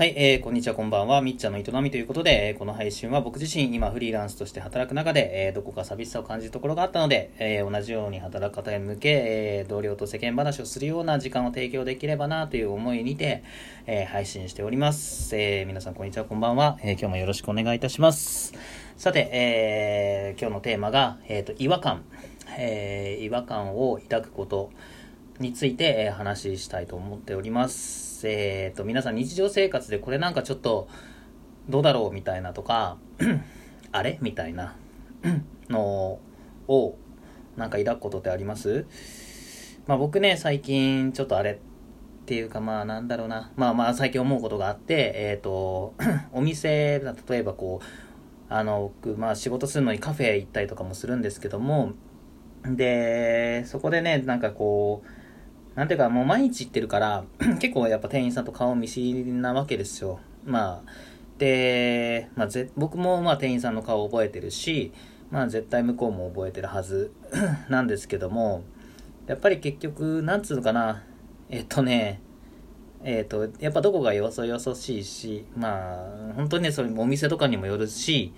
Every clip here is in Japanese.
はい、えー、こんにちは、こんばんは。みっちゃんの営みということで、えー、この配信は僕自身、今フリーランスとして働く中で、えー、どこか寂しさを感じるところがあったので、えー、同じように働く方へ向け、えー、同僚と世間話をするような時間を提供できればなという思いにて、えー、配信しております。えー、皆さん、こんにちは、こんばんは。えー、今日もよろしくお願いいたします。さて、えー、今日のテーマが、えっ、ー、と、違和感。えー、違和感を抱くこと。について、え話したいと思っております。えっ、ー、と、皆さん日常生活でこれなんかちょっとどうだろうみたいなとか、あれみたいな のをなんか抱くことってあります？まあ僕ね、最近ちょっとあれっていうかまあなんだろうな。まあまあ最近思うことがあって、えっ、ー、と、お店、例えばこう、あの、僕、まあ仕事するのにカフェ行ったりとかもするんですけども、で、そこでね、なんかこう、なんていうかもう毎日行ってるから 結構やっぱ店員さんと顔見知りなわけですよ。まあ、で、まあ、ぜ僕もまあ店員さんの顔覚えてるし、まあ絶対向こうも覚えてるはず なんですけども、やっぱり結局、なんつうのかな、えっとね、えっ、と、やっぱどこがよそよそしいし、まあ、本当にね、それお店とかにもよるし、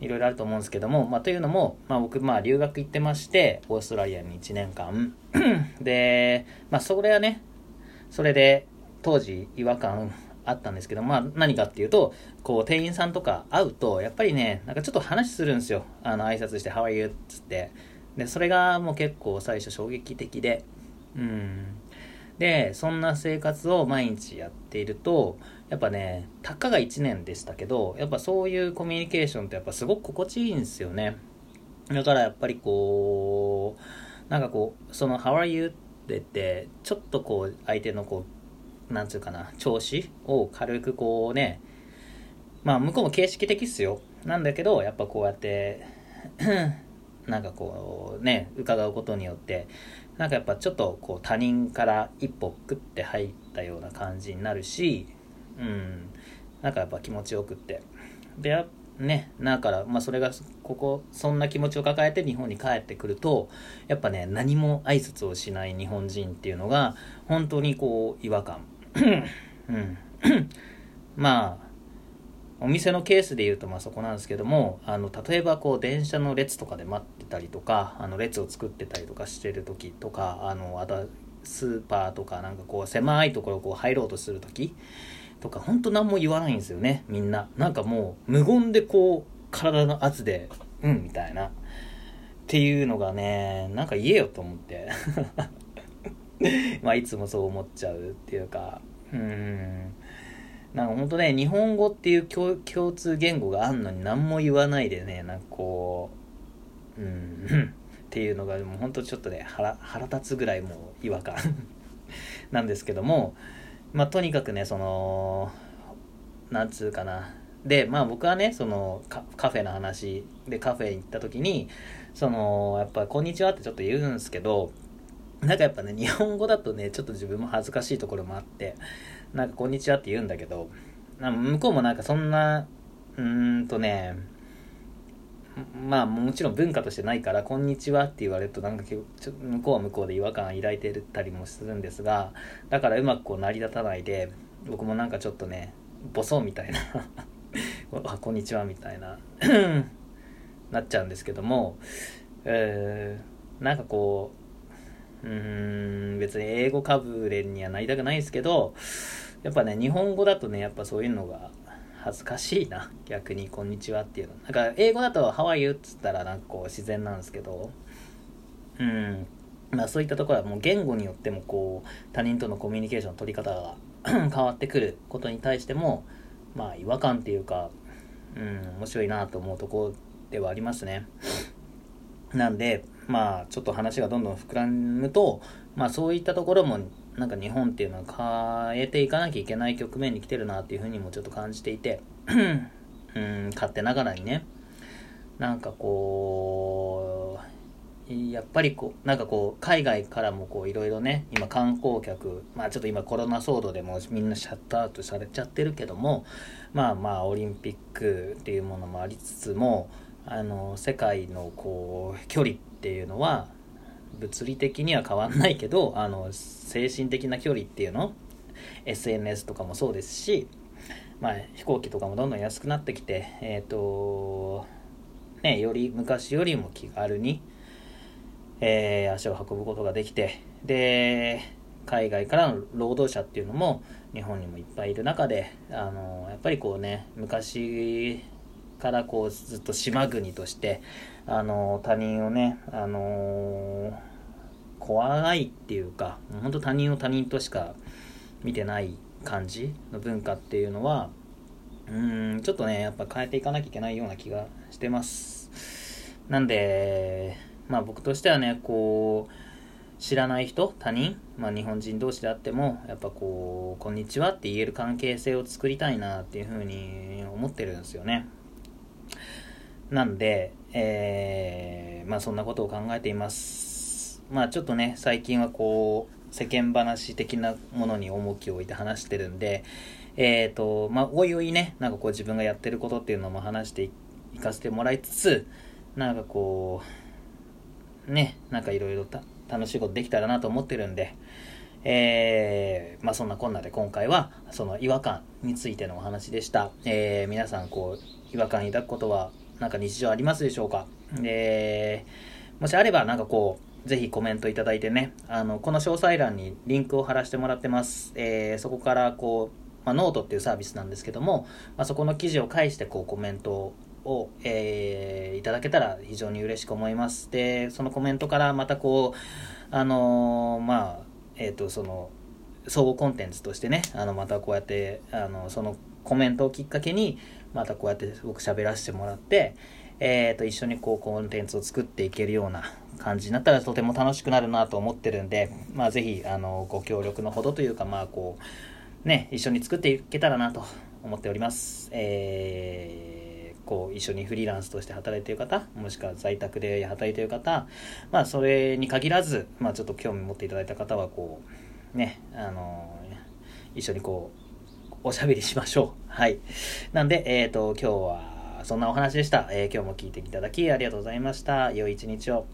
いろいろあると思うんですけども、まあ、というのも、まあ、僕、まあ、留学行ってまして、オーストラリアに1年間。で、まあ、それはね、それで、当時、違和感あったんですけど、まあ、何かっていうと、こう、店員さんとか会うと、やっぱりね、なんかちょっと話するんですよ。あの、挨拶して、How are you? っつって。で、それがもう結構最初衝撃的で、うん。で、そんな生活を毎日やっていると、やっぱね、たかが1年でしたけど、やっぱそういうコミュニケーションってやっぱすごく心地いいんですよね。だからやっぱりこう、なんかこう、その How are you? って言って、ちょっとこう、相手のこう、なんつうかな、調子を軽くこうね、まあ向こうも形式的っすよ。なんだけど、やっぱこうやってなんかこうね、伺うことによって、なんかやっぱちょっとこう他人から一歩クッて入ったような感じになるし、うん、なんかやっぱ気持ちよくって。で、ね、だから、まあそれが、ここ、そんな気持ちを抱えて日本に帰ってくると、やっぱね、何も挨拶をしない日本人っていうのが、本当にこう、違和感。うん。まあ、お店のケースで言うとまあそこなんですけどもあの例えばこう電車の列とかで待ってたりとかあの列を作ってたりとかしてる時とかあのあとスーパーとかなんかこう狭いところこう入ろうとする時とかほんと何も言わないんですよねみんな。なんかもう無言でこう体の圧でうんみたいな。っていうのがねなんか言えよと思って。まあいつもそう思っちゃうっていうか。うん。なんかほんとね、日本語っていう共通言語があんのに何も言わないでね、なんかこう、うん、っていうのがもうほんとちょっとね、腹、腹立つぐらいもう違和感 なんですけども、まあとにかくね、その、なんつうかな。で、まあ僕はね、そのカフェの話でカフェ行った時に、その、やっぱこんにちはってちょっと言うんですけど、なんかやっぱね、日本語だとね、ちょっと自分も恥ずかしいところもあって、なんかこんにちはって言うんだけど、向こうもなんかそんな、うーんとね、まあもちろん文化としてないから、こんにちはって言われるとなんかちょ向こうは向こうで違和感抱いてたりもするんですが、だからうまくこう成り立たないで、僕もなんかちょっとね、ボソみたいな、こんにちはみたいな なっちゃうんですけども、えー、なんかこう、うーん、別に英語かぶれにはなりたくないですけど、やっぱね、日本語だとね、やっぱそういうのが恥ずかしいな。逆に、こんにちはっていうの。なんか、英語だと、How っつったら、なんかこう、自然なんですけど、うん。まあ、そういったところはもう言語によっても、こう、他人とのコミュニケーションの取り方が 変わってくることに対しても、まあ、違和感っていうか、うん、面白いなと思うところではありますね。なんで、まあ、ちょっと話がどんどん膨らむと、まあ、そういったところもなんか日本っていうのは変えていかなきゃいけない局面に来てるなっていうふうにもちょっと感じていてうん勝手ながらにね。なんかこうやっぱりこうなんかこう海外からもこういろいろね今観光客まあちょっと今コロナ騒動でもみんなシャットアウトされちゃってるけどもまあまあオリンピックっていうものもありつつもあの世界のこう距離っていうのは物理的には変わんないけど あの精神的な距離っていうの SNS とかもそうですしまあ、飛行機とかもどんどん安くなってきて、えっ、ー、と、ね、より昔よりも気軽に、えー、足を運ぶことができて、で、海外からの労働者っていうのも日本にもいっぱいいる中で、あの、やっぱりこうね、昔からこうずっと島国として、あの、他人をね、あの、怖いっていうか、本当他人を他人としか見てない感じの文化っていうのはうんちょっとねやっぱ変えていかなきゃいけないような気がしてます。なんでまあ僕としてはねこう知らない人他人、まあ、日本人同士であってもやっぱこう「こんにちは」って言える関係性を作りたいなっていうふうに思ってるんですよね。なんで、えー、まあそんなことを考えています。まあちょっとね最近はこう世間話的なものに重きを置いて話してるんで、えっ、ー、と、まあ、おいおいね、なんかこう自分がやってることっていうのも話していかせてもらいつつ、なんかこう、ね、なんかいろいろ楽しいことできたらなと思ってるんで、えー、まあそんなこんなで今回はその違和感についてのお話でした。えー、皆さんこう違和感抱くことはなんか日常ありますでしょうか？で、もしあればなんかこう、ぜひコメントいただいてね、あの、この詳細欄にリンクを貼らせてもらってます。えー、そこからこう、まあ、ノートっていうサービスなんですけども、まあ、そこの記事を介してこうコメントを、えー、いただけたら非常に嬉しく思います。で、そのコメントからまたこう、あのー、まあ、えっ、ー、と、その、総合コンテンツとしてね、あの、またこうやって、あの、そのコメントをきっかけに、またこうやって僕喋らせてもらって、えっ、ー、と、一緒にこうコンテンツを作っていけるような感じになったらとても楽しくなるなと思ってるんで、まあぜひ、あの、ご協力のほどというか、まあこう、ね、一緒に作っていけたらなと思っております。えー、こう、一緒にフリーランスとして働いている方、もしくは在宅で働いている方、まあそれに限らず、まあちょっと興味持っていただいた方は、こう、ね、あの、一緒にこう、おしゃべりしましょう。はい。なんで、えっ、ー、と、今日は、そんなお話でした。えー、今日も聞いていただきありがとうございました。良い一日を。